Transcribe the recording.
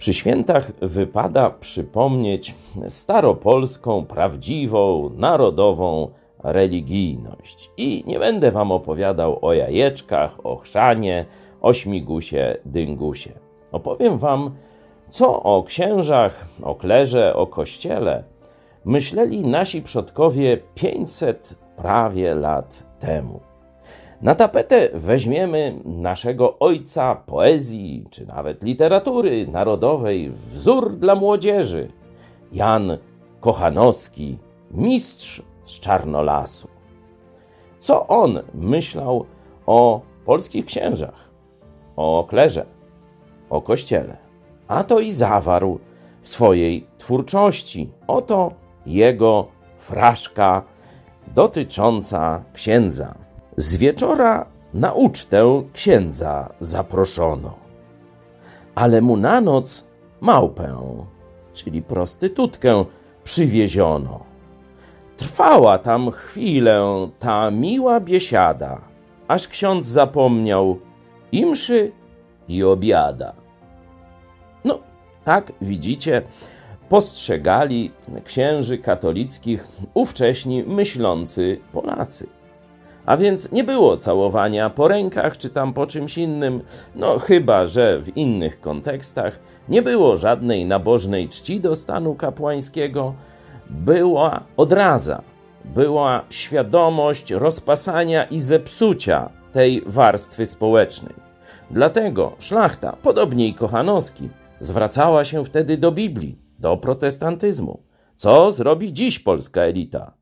Przy świętach wypada przypomnieć staropolską, prawdziwą, narodową religijność. I nie będę wam opowiadał o jajeczkach, o chrzanie, o śmigusie, dyngusie. Opowiem wam, co o księżach, o klerze, o kościele myśleli nasi przodkowie 500 prawie lat temu. Na tapetę weźmiemy naszego ojca poezji, czy nawet literatury narodowej, wzór dla młodzieży, Jan Kochanowski, mistrz z Czarnolasu. Co on myślał o polskich księżach, o klerze, o kościele? A to i zawarł w swojej twórczości. Oto jego fraszka dotycząca księdza. Z wieczora na ucztę księdza zaproszono, ale mu na noc małpę, czyli prostytutkę, przywieziono. Trwała tam chwilę ta miła biesiada, aż ksiądz zapomniał i mszy, i obiada. No, tak widzicie, postrzegali księży katolickich ówcześni myślący Polacy. A więc nie było całowania po rękach czy tam po czymś innym, no chyba że w innych kontekstach nie było żadnej nabożnej czci do stanu kapłańskiego, była odraza, była świadomość rozpasania i zepsucia tej warstwy społecznej. Dlatego szlachta, podobnie i Kochanowski, zwracała się wtedy do Biblii, do protestantyzmu. Co zrobi dziś polska elita?